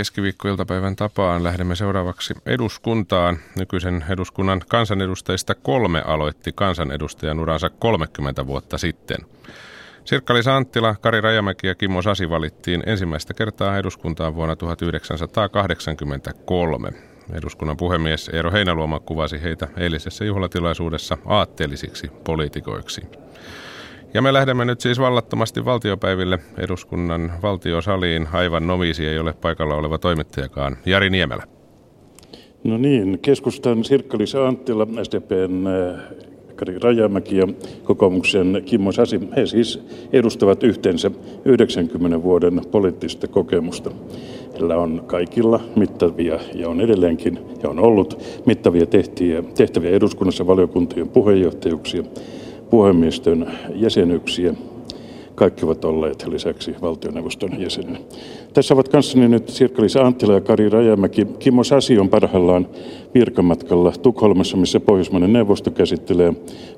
keskiviikkoiltapäivän tapaan lähdemme seuraavaksi eduskuntaan. Nykyisen eduskunnan kansanedustajista kolme aloitti kansanedustajan uransa 30 vuotta sitten. sirkka Anttila, Kari Rajamäki ja Kimmo Sasi valittiin ensimmäistä kertaa eduskuntaan vuonna 1983. Eduskunnan puhemies Eero Heinaluoma kuvasi heitä eilisessä juhlatilaisuudessa aatteellisiksi poliitikoiksi. Ja me lähdemme nyt siis vallattomasti valtiopäiville eduskunnan valtiosaliin. Aivan novisi ei ole paikalla oleva toimittajakaan. Jari Niemelä. No niin, keskustan Sirkka-Liisa Anttila, SDPn äh, Kari Rajamäki ja kokoomuksen Kimmo Sasi, he siis edustavat yhteensä 90 vuoden poliittista kokemusta. Heillä on kaikilla mittavia ja on edelleenkin ja on ollut mittavia tehtäviä, tehtäviä eduskunnassa valiokuntien puheenjohtajuuksia puhemiestön jäsenyksiä. Kaikki ovat olleet lisäksi valtioneuvoston jäsenen. Tässä ovat kanssani nyt sirkka Anttila ja Kari Rajamäki. Kimmo Sasi on parhaillaan virkamatkalla Tukholmassa, missä Pohjoismaiden neuvosto käsittelee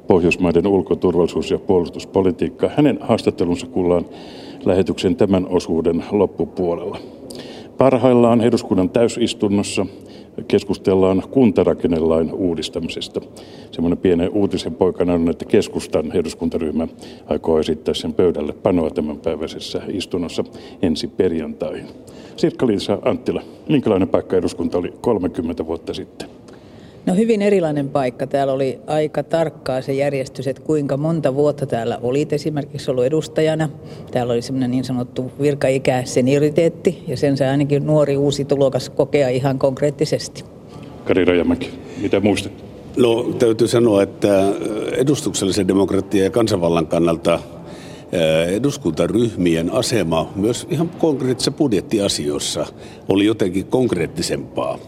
Pohjoismaiden ulkoturvallisuus- ja puolustuspolitiikkaa. Hänen haastattelunsa kuullaan lähetyksen tämän osuuden loppupuolella. Parhaillaan eduskunnan täysistunnossa keskustellaan kuntarakennelain uudistamisesta. Semmoinen pienen uutisen poikana on, että keskustan eduskuntaryhmä aikoo esittää sen pöydälle panoa tämänpäiväisessä istunnossa ensi perjantaihin. Sirkka-Liisa Anttila, minkälainen paikka eduskunta oli 30 vuotta sitten? No hyvin erilainen paikka. Täällä oli aika tarkkaa se järjestys, että kuinka monta vuotta täällä olit esimerkiksi ollut edustajana. Täällä oli semmoinen niin sanottu virkaikä senioriteetti ja sen sai ainakin nuori uusi tulokas kokea ihan konkreettisesti. Kari Rajamäki, mitä muistat? No täytyy sanoa, että edustuksellisen demokratian ja kansanvallan kannalta eduskuntaryhmien asema myös ihan konkreettisissa budjettiasioissa oli jotenkin konkreettisempaa.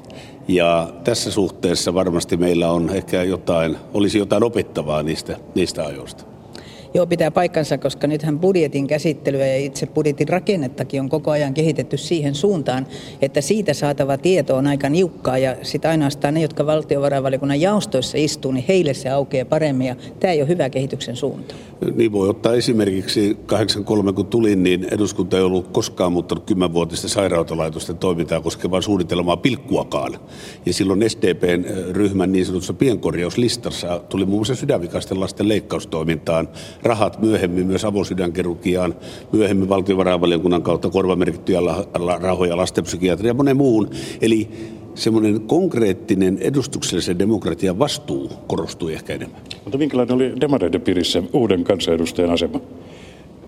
Ja tässä suhteessa varmasti meillä on ehkä jotain, olisi jotain opettavaa niistä, niistä ajoista. Joo, pitää paikkansa, koska nythän budjetin käsittelyä ja itse budjetin rakennettakin on koko ajan kehitetty siihen suuntaan, että siitä saatava tieto on aika niukkaa ja sitten ainoastaan ne, jotka valtiovarainvaliokunnan jaostoissa istuu, niin heille se aukeaa paremmin ja tämä ei ole hyvä kehityksen suunta. Niin voi ottaa esimerkiksi 83 kun tulin, niin eduskunta ei ollut koskaan muuttanut kymmenvuotista sairautalaitosten toimintaa koskevaa suunnitelmaa pilkkuakaan. Ja silloin SDPn ryhmän niin sanotussa pienkorjauslistassa tuli muun muassa sydänvikaisten lasten leikkaustoimintaan rahat myöhemmin myös avosydänkerukiaan, myöhemmin valtiovarainvaliokunnan kautta korvamerkittyjä rahoja lastenpsykiatria ja monen muun. Eli semmoinen konkreettinen edustuksellisen demokratian vastuu korostui ehkä enemmän. Mutta minkälainen oli demareiden piirissä uuden kansanedustajan asema?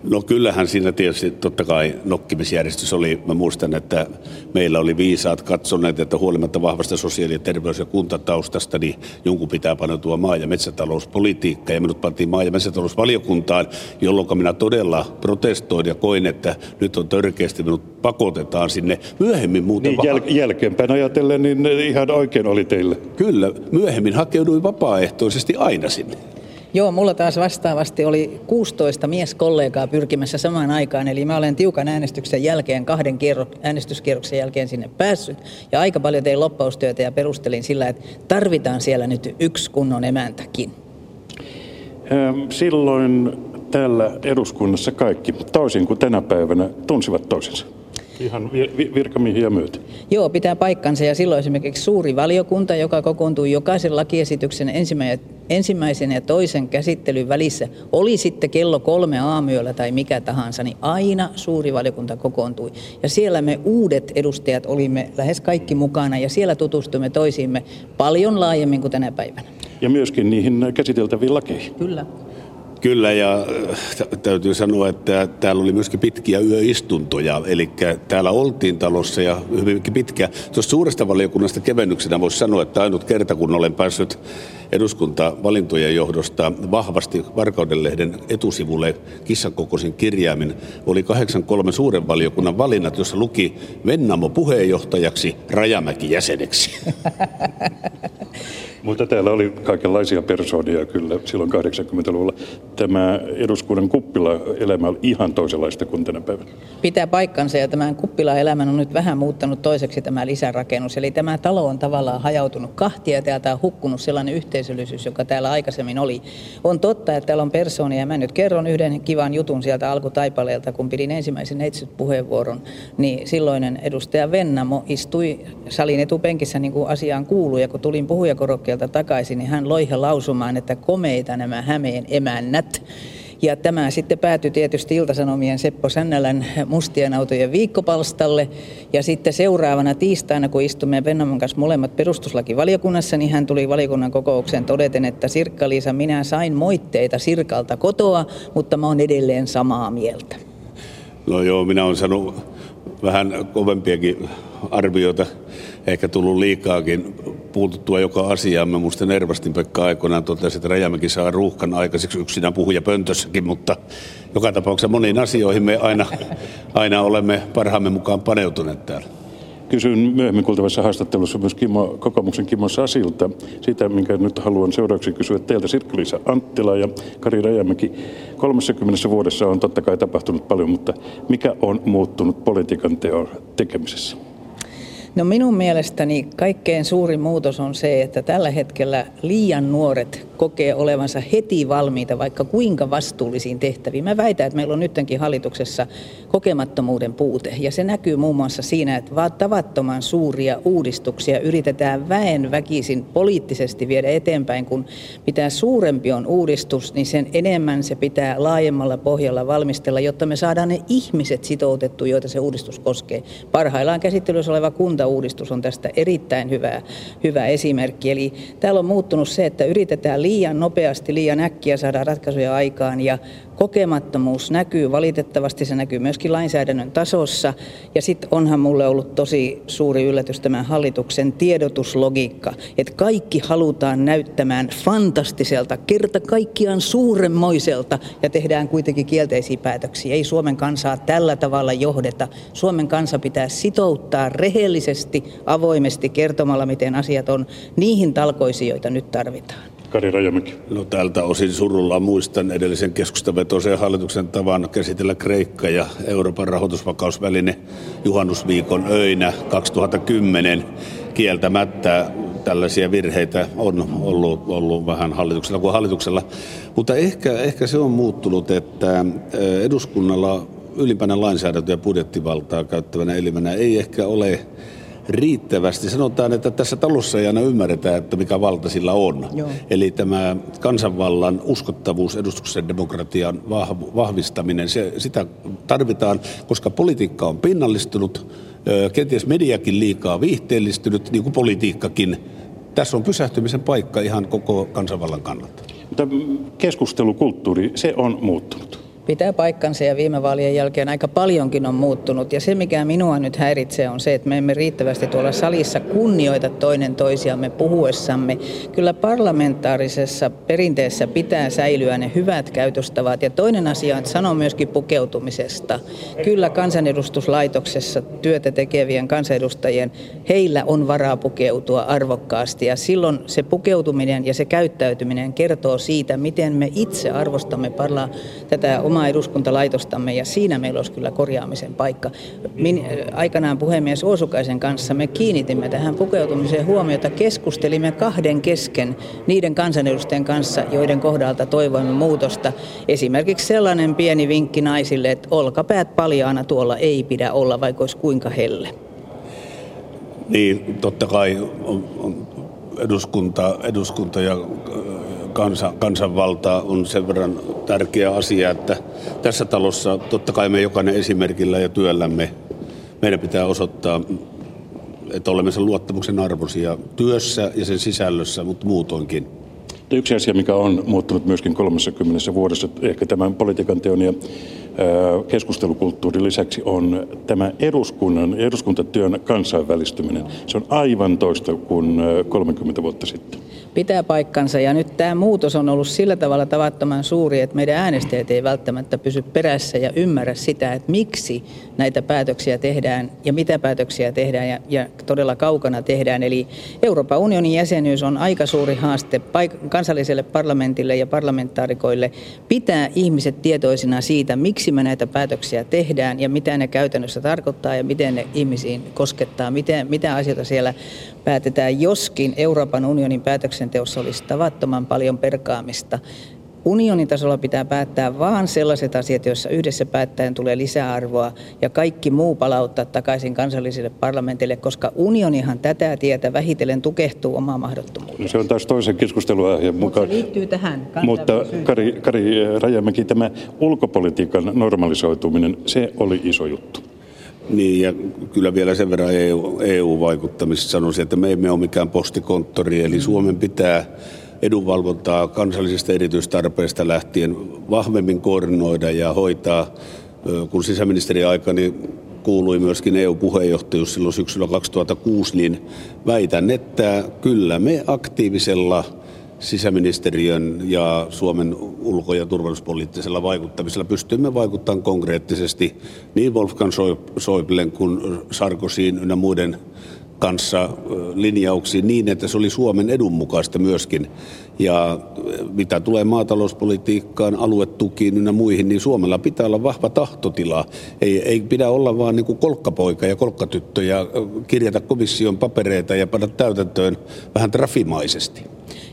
No kyllähän siinä tietysti totta kai nokkimisjärjestys oli. Mä muistan, että meillä oli viisaat katsoneet, että huolimatta vahvasta sosiaali- ja terveys- ja kuntataustasta, niin jonkun pitää paneutua maa- ja metsätalouspolitiikkaan. Ja minut pantiin maa- ja metsätalousvaliokuntaan, jolloin minä todella protestoin ja koin, että nyt on törkeästi minut pakotetaan sinne. Myöhemmin muuten... Niin, jäl- jälkeenpäin ajatellen, niin ihan oikein oli teille. Kyllä, myöhemmin hakeuduin vapaaehtoisesti aina sinne. Joo, mulla taas vastaavasti oli 16 mieskollegaa pyrkimässä samaan aikaan, eli mä olen tiukan äänestyksen jälkeen, kahden kierro, äänestyskierroksen jälkeen sinne päässyt, ja aika paljon tein loppaustyötä ja perustelin sillä, että tarvitaan siellä nyt yksi kunnon emäntäkin. Silloin täällä eduskunnassa kaikki, toisin kuin tänä päivänä, tunsivat toisensa. Ihan virkamiehiä myötä. Joo, pitää paikkansa ja silloin esimerkiksi suuri valiokunta, joka kokoontui jokaisen lakiesityksen ensimmäisen ja toisen käsittelyn välissä, oli sitten kello kolme aamuyöllä tai mikä tahansa, niin aina suuri valiokunta kokoontui. Ja siellä me uudet edustajat olimme lähes kaikki mukana ja siellä tutustuimme toisiimme paljon laajemmin kuin tänä päivänä. Ja myöskin niihin käsiteltäviin lakeihin. Kyllä. Kyllä, ja täytyy sanoa, että täällä oli myöskin pitkiä yöistuntoja, eli täällä oltiin talossa ja hyvinkin pitkä. Tuosta suuresta valiokunnasta kevennyksenä voisi sanoa, että ainut kerta, kun olen päässyt eduskuntavalintojen johdosta vahvasti Varkaudenlehden etusivulle kissakokoisin kirjaimin, oli 83 suuren valiokunnan valinnat, jossa luki Vennamo puheenjohtajaksi, Rajamäki jäseneksi. Mutta täällä oli kaikenlaisia persoonia kyllä silloin 80-luvulla. Tämä eduskunnan kuppila-elämä oli ihan toisenlaista kuin tänä päivänä. Pitää paikkansa ja tämän kuppila-elämän on nyt vähän muuttanut toiseksi tämä lisärakennus. Eli tämä talo on tavallaan hajautunut kahtia ja täältä on hukkunut sellainen yhteisöllisyys, joka täällä aikaisemmin oli. On totta, että täällä on persoonia mä nyt kerron yhden kivan jutun sieltä alkutaipaleelta, kun pidin ensimmäisen puheenvuoron, niin silloinen edustaja Vennamo istui salin etupenkissä niin kuin asiaan kuului ja kun tulin puhujakorokkeelta takaisin, niin hän loihe lausumaan, että komeita nämä Hämeen emännät. Ja tämä sitten päätyi tietysti Iltasanomien Seppo Sännälän mustien autojen viikkopalstalle. Ja sitten seuraavana tiistaina, kun istumme Vennamon kanssa molemmat perustuslakivaliokunnassa, niin hän tuli valiokunnan kokoukseen todeten, että Sirkka-Liisa, minä sain moitteita Sirkalta kotoa, mutta mä oon edelleen samaa mieltä. No joo, minä olen sanonut vähän kovempiakin arvioita, ehkä tullut liikaakin puututtua joka asiaan. Mä muistan Ervastin Pekka aikoinaan totesi, että Rajamäki saa ruuhkan aikaiseksi yksinään puhuja pöntössäkin, mutta joka tapauksessa moniin asioihin me aina, aina olemme parhaamme mukaan paneutuneet täällä. Kysyn myöhemmin kuultavassa haastattelussa myös Kimmo, kokoomuksen Kimmo Sasilta sitä, minkä nyt haluan seuraavaksi kysyä teiltä Sirkka-Liisa Anttila ja Kari Rajamäki. 30 vuodessa on totta kai tapahtunut paljon, mutta mikä on muuttunut politiikan teon tekemisessä? No minun mielestäni kaikkein suurin muutos on se, että tällä hetkellä liian nuoret kokee olevansa heti valmiita vaikka kuinka vastuullisiin tehtäviin. Mä väitän, että meillä on nytkin hallituksessa kokemattomuuden puute ja se näkyy muun muassa siinä, että tavattoman suuria uudistuksia yritetään väen väkisin poliittisesti viedä eteenpäin, kun mitä suurempi on uudistus, niin sen enemmän se pitää laajemmalla pohjalla valmistella, jotta me saadaan ne ihmiset sitoutettu, joita se uudistus koskee. Parhaillaan käsittelyssä oleva kuntauudistus on tästä erittäin hyvä, hyvä esimerkki. Eli täällä on muuttunut se, että yritetään liian nopeasti, liian äkkiä saada ratkaisuja aikaan ja kokemattomuus näkyy, valitettavasti se näkyy myöskin lainsäädännön tasossa. Ja sitten onhan mulle ollut tosi suuri yllätys tämä hallituksen tiedotuslogiikka, että kaikki halutaan näyttämään fantastiselta, kerta kaikkiaan suuremmoiselta ja tehdään kuitenkin kielteisiä päätöksiä. Ei Suomen kansaa tällä tavalla johdeta. Suomen kansa pitää sitouttaa rehellisesti, avoimesti kertomalla, miten asiat on niihin talkoisiin, joita nyt tarvitaan. Kari Rajamäki. No tältä osin surulla muistan edellisen keskustavetoisen hallituksen tavan käsitellä Kreikka ja Euroopan rahoitusvakausväline juhannusviikon öinä 2010. Kieltämättä tällaisia virheitä on ollut, ollut vähän hallituksella kuin hallituksella. Mutta ehkä, ehkä se on muuttunut, että eduskunnalla ylimpänä lainsäädäntö- ja budjettivaltaa käyttävänä elimenä ei ehkä ole riittävästi. Sanotaan, että tässä talossa ei aina ymmärretä, että mikä valta sillä on. Joo. Eli tämä kansanvallan uskottavuus, edustuksen demokratian vahvistaminen, se, sitä tarvitaan, koska politiikka on pinnallistunut, kenties mediakin liikaa viihteellistynyt, niin kuin politiikkakin. Tässä on pysähtymisen paikka ihan koko kansanvallan kannalta. Mutta keskustelukulttuuri, se on muuttunut pitää paikkansa ja viime vaalien jälkeen aika paljonkin on muuttunut. Ja se, mikä minua nyt häiritsee, on se, että me emme riittävästi tuolla salissa kunnioita toinen toisiamme puhuessamme. Kyllä parlamentaarisessa perinteessä pitää säilyä ne hyvät käytöstavat. Ja toinen asia on, että sanon myöskin pukeutumisesta. Kyllä kansanedustuslaitoksessa työtä tekevien kansanedustajien, heillä on varaa pukeutua arvokkaasti. Ja silloin se pukeutuminen ja se käyttäytyminen kertoo siitä, miten me itse arvostamme parla- tätä omaa omaa eduskuntalaitostamme ja siinä meillä olisi kyllä korjaamisen paikka. Min, aikanaan puhemies Osukaisen kanssa me kiinnitimme tähän pukeutumiseen huomiota, keskustelimme kahden kesken niiden kansanedustajien kanssa, joiden kohdalta toivoimme muutosta. Esimerkiksi sellainen pieni vinkki naisille, että olkapäät paljaana tuolla ei pidä olla, vaikka olisi kuinka helle. Niin, totta kai on, on eduskunta, eduskunta ja kansa, kansanvalta on sen verran tärkeä asia, että tässä talossa totta kai me jokainen esimerkillä ja työllämme meidän pitää osoittaa, että olemme sen luottamuksen arvoisia työssä ja sen sisällössä, mutta muutoinkin. Yksi asia, mikä on muuttunut myöskin 30 vuodessa, ehkä tämän politiikan teon ja keskustelukulttuurin lisäksi on tämä eduskunnan, eduskuntatyön kansainvälistyminen. Se on aivan toista kuin 30 vuotta sitten. Pitää paikkansa. Ja nyt tämä muutos on ollut sillä tavalla tavattoman suuri, että meidän äänestäjät ei välttämättä pysy perässä ja ymmärrä sitä, että miksi näitä päätöksiä tehdään ja mitä päätöksiä tehdään ja, ja todella kaukana tehdään. Eli Euroopan unionin jäsenyys on aika suuri haaste paik- kansalliselle parlamentille ja parlamentaarikoille pitää ihmiset tietoisina siitä, miksi me näitä päätöksiä tehdään ja mitä ne käytännössä tarkoittaa ja miten ne ihmisiin koskettaa, miten, mitä asioita siellä päätetään, joskin Euroopan unionin päätöksenteossa olisi tavattoman paljon perkaamista. Unionin tasolla pitää päättää vain sellaiset asiat, joissa yhdessä päättäen tulee lisäarvoa ja kaikki muu palauttaa takaisin kansallisille parlamentille, koska unionihan tätä tietä vähitellen tukehtuu omaa mahdottomuuteen. No se on taas toisen keskustelun mukaan. Mutta se liittyy tähän. Mutta Kari, Kari Rajamäki, tämä ulkopolitiikan normalisoituminen, se oli iso juttu. Niin, ja kyllä vielä sen verran EU, EU-vaikuttamisesta sanoisin, että me emme ole mikään postikonttori, eli Suomen pitää edunvalvontaa kansallisista erityistarpeista lähtien vahvemmin koordinoida ja hoitaa. Kun sisäministeri aikani kuului myöskin EU-puheenjohtajuus silloin syksyllä 2006, niin väitän, että kyllä me aktiivisella sisäministeriön ja Suomen ulko- ja turvallisuuspoliittisella vaikuttamisella pystymme vaikuttamaan konkreettisesti niin Wolfgang Schäublen kuin Sarkozyn ynnä muiden kanssa linjauksiin niin, että se oli Suomen edun mukaista myöskin. Ja mitä tulee maatalouspolitiikkaan, aluetukiin ja muihin, niin Suomella pitää olla vahva tahtotila. Ei, ei pidä olla vaan niin kuin kolkkapoika ja kolkkatyttö ja kirjata komission papereita ja panna täytäntöön vähän trafimaisesti.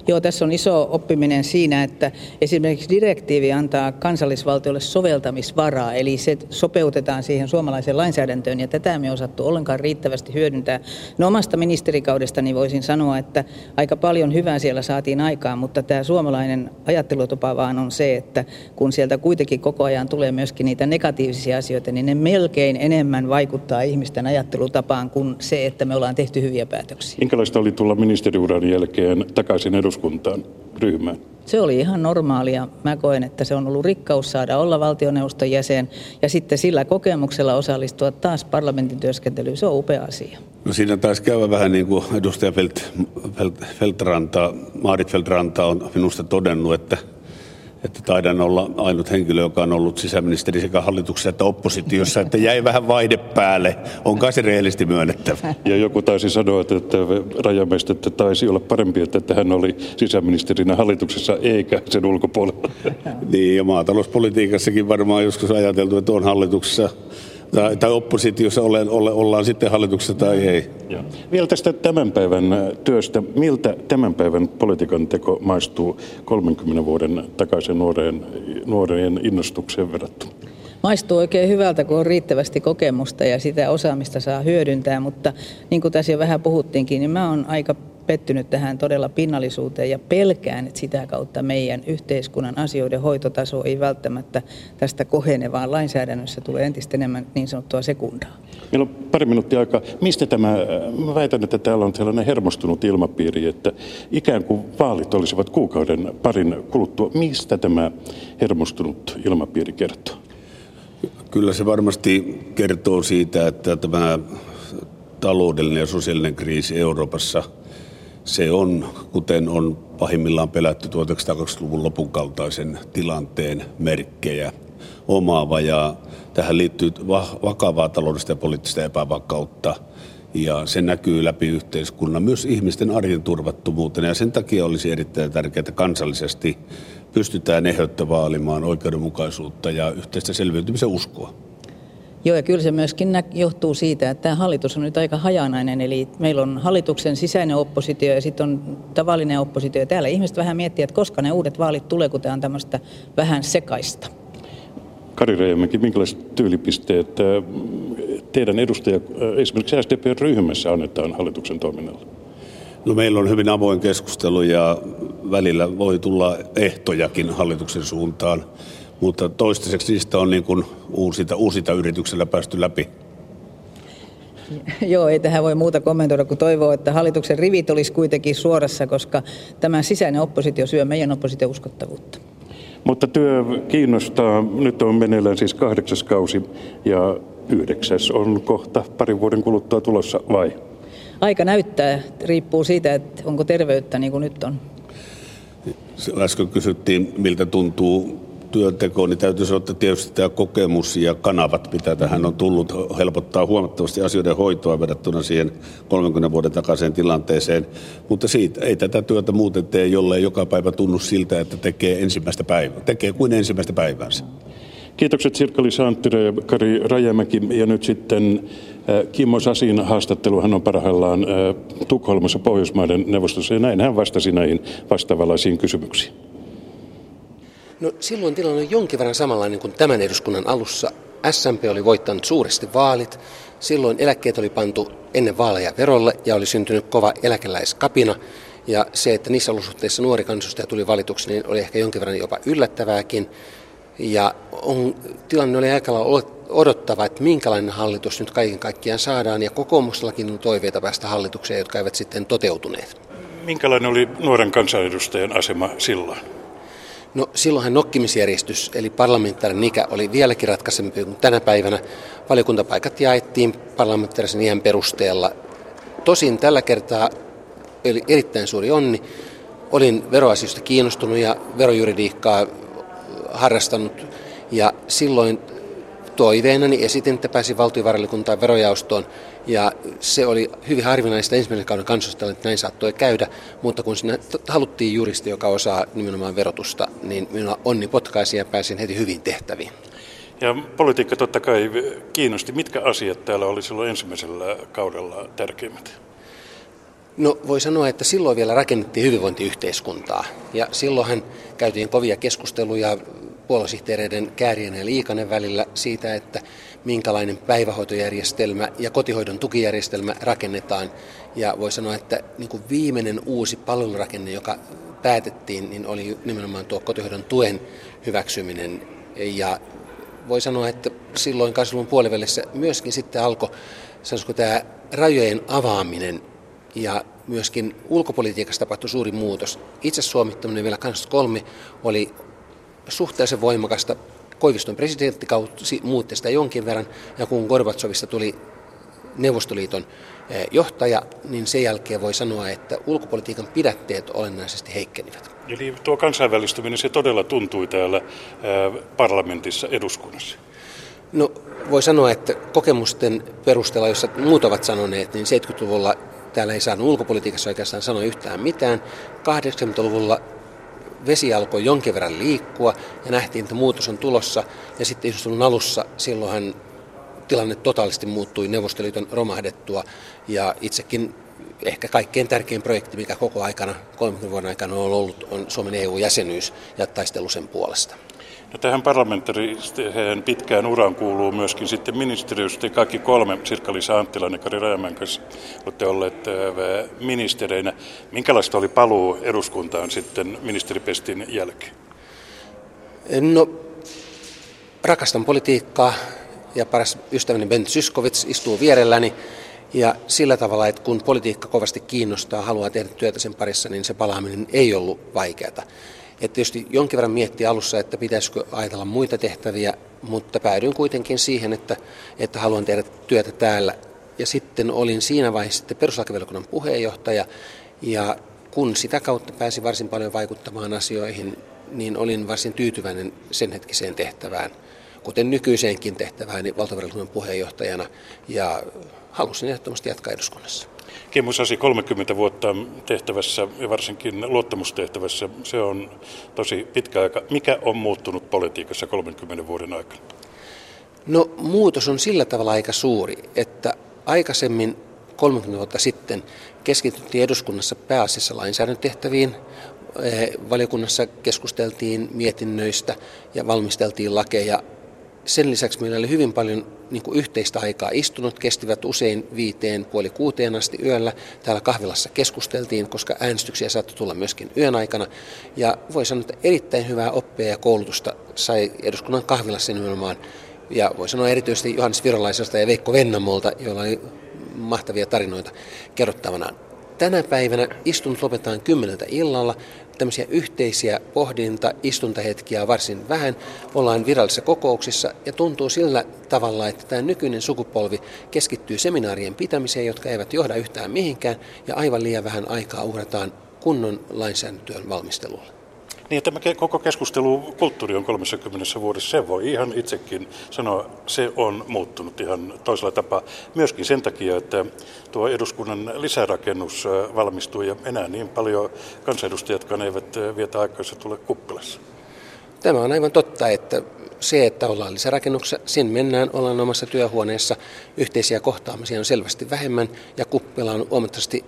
Joo, tässä on iso oppiminen siinä, että esimerkiksi direktiivi antaa kansallisvaltiolle soveltamisvaraa, eli se sopeutetaan siihen suomalaiseen lainsäädäntöön, ja tätä me osattu ollenkaan riittävästi hyödyntää. No omasta ministerikaudestani voisin sanoa, että aika paljon hyvää siellä saatiin aikaan, mutta tämä suomalainen ajattelutapa vaan on se, että kun sieltä kuitenkin koko ajan tulee myöskin niitä negatiivisia asioita, niin ne melkein enemmän vaikuttaa ihmisten ajattelutapaan kuin se, että me ollaan tehty hyviä päätöksiä. Minkälaista oli tulla ministeriuran jälkeen takaisin eduskuntaan? Eduskuntaan ryhmään? Se oli ihan normaalia. Mä koen, että se on ollut rikkaus saada olla valtioneuvoston jäsen ja sitten sillä kokemuksella osallistua taas parlamentin työskentelyyn. Se on upea asia. No siinä taisi käydä vähän niin kuin edustaja Felt, Felt, Feltranta, Maarit Feltranta on minusta todennut, että – että taidan olla ainut henkilö, joka on ollut sisäministeri sekä hallituksessa että oppositiossa, että jäi vähän vaihde päälle. On kai se rehellisesti myönnettävä. Ja joku taisi sanoa, että, että että taisi olla parempi, että hän oli sisäministerinä hallituksessa eikä sen ulkopuolella. Niin, ja maatalouspolitiikassakin varmaan joskus ajateltu, että on hallituksessa tai, tai oppositiossa ole, ole, ollaan sitten hallituksessa tai ei. Ja. Vielä tästä tämän päivän työstä. Miltä tämän päivän politiikan teko maistuu 30 vuoden takaisin nuoreen, nuoreen innostukseen verrattuna? maistuu oikein hyvältä, kun on riittävästi kokemusta ja sitä osaamista saa hyödyntää, mutta niin kuin tässä jo vähän puhuttiinkin, niin mä oon aika pettynyt tähän todella pinnallisuuteen ja pelkään, että sitä kautta meidän yhteiskunnan asioiden hoitotaso ei välttämättä tästä kohene, vaan lainsäädännössä tulee entistä enemmän niin sanottua sekundaa. Meillä on pari minuuttia aikaa. Mistä tämä, mä väitän, että täällä on sellainen hermostunut ilmapiiri, että ikään kuin vaalit olisivat kuukauden parin kuluttua. Mistä tämä hermostunut ilmapiiri kertoo? Kyllä se varmasti kertoo siitä, että tämä taloudellinen ja sosiaalinen kriisi Euroopassa – se on, kuten on pahimmillaan pelätty 1920-luvun lopun kaltaisen tilanteen merkkejä omaava. Ja tähän liittyy vakavaa taloudellista ja poliittista epävakautta. Ja se näkyy läpi yhteiskunnan myös ihmisten arjen turvattomuutena. Ja sen takia olisi erittäin tärkeää, että kansallisesti pystytään ehdotta vaalimaan oikeudenmukaisuutta ja yhteistä selviytymisen uskoa. Joo, ja kyllä se myöskin johtuu siitä, että tämä hallitus on nyt aika hajanainen, eli meillä on hallituksen sisäinen oppositio ja sitten on tavallinen oppositio. Ja täällä ihmiset vähän miettii, että koska ne uudet vaalit tulee, kun tämä on tämmöistä vähän sekaista. Kari Reijomäki, minkälaiset tyylipisteet teidän edustaja esimerkiksi SDP-ryhmässä annetaan hallituksen toiminnalle? No meillä on hyvin avoin keskustelu ja välillä voi tulla ehtojakin hallituksen suuntaan mutta toistaiseksi niistä on niin kuin uusita, uusita yrityksellä päästy läpi. Joo, ei tähän voi muuta kommentoida kuin toivoa, että hallituksen rivit olisi kuitenkin suorassa, koska tämä sisäinen oppositio syö meidän opposition uskottavuutta. Mutta työ kiinnostaa. Nyt on meneillään siis kahdeksas kausi ja yhdeksäs on kohta parin vuoden kuluttua tulossa, vai? aika näyttää, riippuu siitä, että onko terveyttä niin kuin nyt on. Äsken kysyttiin, miltä tuntuu työnteko, niin täytyy sanoa, että tietysti tämä kokemus ja kanavat, mitä tähän on tullut, helpottaa huomattavasti asioiden hoitoa verrattuna siihen 30 vuoden takaiseen tilanteeseen. Mutta siitä ei tätä työtä muuten tee, jollei joka päivä tunnu siltä, että tekee ensimmäistä päivää. Tekee kuin ensimmäistä päiväänsä. Kiitokset Santtila ja Kari Rajamäki. Ja nyt sitten äh, Kimmo Sasin haastattelu. Hän on parhaillaan äh, Tukholmassa Pohjoismaiden neuvostossa ja näin hän vastasi näihin vastaavanlaisiin kysymyksiin. No silloin tilanne on jonkin verran samanlainen kuin tämän eduskunnan alussa. SMP oli voittanut suuresti vaalit. Silloin eläkkeet oli pantu ennen vaaleja verolle ja oli syntynyt kova eläkeläiskapina. Ja se, että niissä olosuhteissa nuori kansanedustaja tuli valituksi, niin oli ehkä jonkin verran jopa yllättävääkin. Ja on, tilanne oli aika odottava, että minkälainen hallitus nyt kaiken kaikkiaan saadaan, ja kokoomuksellakin on toiveita päästä hallitukseen, jotka eivät sitten toteutuneet. Minkälainen oli nuoren kansanedustajan asema silloin? No silloinhan nokkimisjärjestys, eli parlamentaarinen ikä, oli vieläkin ratkaisempi kuin tänä päivänä. Valiokuntapaikat jaettiin parlamentaarisen iän perusteella. Tosin tällä kertaa oli erittäin suuri onni. Olin veroasioista kiinnostunut ja verojuridiikkaa harrastanut. Ja silloin toiveenani esitin, että pääsin valtiovarainvaliokuntaan verojaostoon. Ja se oli hyvin harvinaista ensimmäisen kauden kansanjohtajalle, että näin saattoi käydä. Mutta kun sinne haluttiin juristi, joka osaa nimenomaan verotusta, niin minulla onni potkaisi ja pääsin heti hyvin tehtäviin. Ja politiikka totta kai kiinnosti. Mitkä asiat täällä oli silloin ensimmäisellä kaudella tärkeimmät? No voi sanoa, että silloin vielä rakennettiin hyvinvointiyhteiskuntaa. Ja silloinhan käytiin kovia keskusteluja puoluesihteereiden Käärien ja Liikanen välillä siitä, että minkälainen päivähoitojärjestelmä ja kotihoidon tukijärjestelmä rakennetaan. Ja voi sanoa, että niin kuin viimeinen uusi palvelurakenne, joka päätettiin, niin oli nimenomaan tuo kotihoidon tuen hyväksyminen. Ja voi sanoa, että silloin kasvun puolivälissä myöskin sitten alkoi tämä rajojen avaaminen ja myöskin ulkopolitiikassa tapahtui suuri muutos. Itse suomittaminen vielä 23 oli suhteellisen voimakasta. Koiviston presidenttikausi muutti sitä jonkin verran, ja kun Gorbatsovista tuli Neuvostoliiton eh, johtaja, niin sen jälkeen voi sanoa, että ulkopolitiikan pidätteet olennaisesti heikkenivät. Eli tuo kansainvälistyminen, se todella tuntui täällä eh, parlamentissa, eduskunnassa? No voi sanoa, että kokemusten perusteella, jossa muut ovat sanoneet, niin 70-luvulla täällä ei saanut ulkopolitiikassa oikeastaan sanoa yhtään mitään. 80-luvulla vesi alkoi jonkin verran liikkua ja nähtiin, että muutos on tulossa. Ja sitten 90-luvun alussa silloinhan tilanne totaalisesti muuttui Neuvostoliiton romahdettua ja itsekin ehkä kaikkein tärkein projekti, mikä koko aikana, 30 vuoden aikana on ollut, on Suomen EU-jäsenyys ja taistelu sen puolesta. No tähän parlamentaariseen pitkään uraan kuuluu myöskin sitten ministeriöstä kaikki kolme, Sirkka-Liisa Anttila ja Kari Rajamäen kanssa, olette olleet äh, ministereinä. Minkälaista oli paluu eduskuntaan sitten ministeripestin jälkeen? No, rakastan politiikkaa ja paras ystäväni Ben Syskovits istuu vierelläni. Ja sillä tavalla, että kun politiikka kovasti kiinnostaa, haluaa tehdä työtä sen parissa, niin se palaaminen ei ollut vaikeata. Että tietysti jonkin verran miettiä alussa, että pitäisikö ajatella muita tehtäviä, mutta päädyin kuitenkin siihen, että, että haluan tehdä työtä täällä. Ja sitten olin siinä vaiheessa sitten puheenjohtaja, ja kun sitä kautta pääsi varsin paljon vaikuttamaan asioihin, niin olin varsin tyytyväinen sen hetkiseen tehtävään, kuten nykyiseenkin tehtävään niin valtavirallisuuden puheenjohtajana, ja halusin ehdottomasti jatkaa eduskunnassa. Kimmo Sasi 30 vuotta tehtävässä ja varsinkin luottamustehtävässä, se on tosi pitkä aika. Mikä on muuttunut politiikassa 30 vuoden aikana? No muutos on sillä tavalla aika suuri, että aikaisemmin 30 vuotta sitten keskityttiin eduskunnassa pääasiassa lainsäädäntötehtäviin. Eh, valiokunnassa keskusteltiin mietinnöistä ja valmisteltiin lakeja sen lisäksi meillä oli hyvin paljon niin kuin yhteistä aikaa istunut, kestivät usein viiteen, puoli kuuteen asti yöllä. Täällä kahvilassa keskusteltiin, koska äänestyksiä saattoi tulla myöskin yön aikana. Ja voi sanoa, että erittäin hyvää oppia ja koulutusta sai eduskunnan kahvilassa nimenomaan. Ja voi sanoa erityisesti Johannes Virolaisesta ja Veikko Vennamolta, joilla oli mahtavia tarinoita kerrottavanaan. Tänä päivänä istunnot lopetetaan kymmeneltä illalla. Tämmöisiä yhteisiä pohdinta, istuntahetkiä varsin vähän. Ollaan virallisissa kokouksissa ja tuntuu sillä tavalla, että tämä nykyinen sukupolvi keskittyy seminaarien pitämiseen, jotka eivät johda yhtään mihinkään ja aivan liian vähän aikaa uhrataan kunnon lainsäädäntöön valmistelulle. Niin, tämä koko keskustelu kulttuuri on 30 vuodessa, se voi ihan itsekin sanoa, se on muuttunut ihan toisella tapaa. Myöskin sen takia, että tuo eduskunnan lisärakennus valmistuu ja enää niin paljon kansanedustajatkaan eivät vietä aikaisen tule kuppilassa. Tämä on aivan totta, että se, että ollaan lisärakennuksessa, siinä mennään, ollaan omassa työhuoneessa, yhteisiä kohtaamisia on selvästi vähemmän ja kuppila on huomattavasti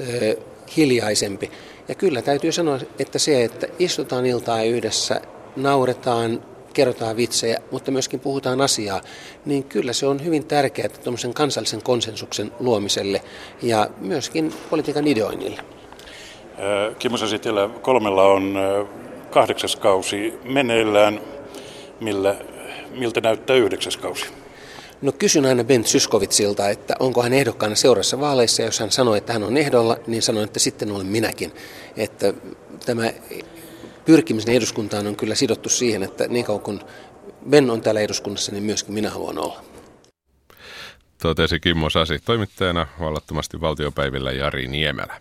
ö, hiljaisempi. Ja kyllä täytyy sanoa, että se, että istutaan iltaa yhdessä, nauretaan, kerrotaan vitsejä, mutta myöskin puhutaan asiaa, niin kyllä se on hyvin tärkeää tuommoisen kansallisen konsensuksen luomiselle ja myöskin politiikan ideoinnille. Kimmo Sasitila, kolmella on kahdeksas kausi meneillään. Millä, miltä näyttää yhdeksäs kausi? No kysyn aina Ben Syskovitsilta, että onko hän ehdokkaana seuraavassa vaaleissa. Jos hän sanoo, että hän on ehdolla, niin sanon, että sitten olen minäkin. Että tämä pyrkimisen eduskuntaan on kyllä sidottu siihen, että niin kauan kuin Ben on täällä eduskunnassa, niin myöskin minä haluan olla. Totesi Kimmo Sasi toimittajana vallattomasti valtiopäivillä Jari Niemelä.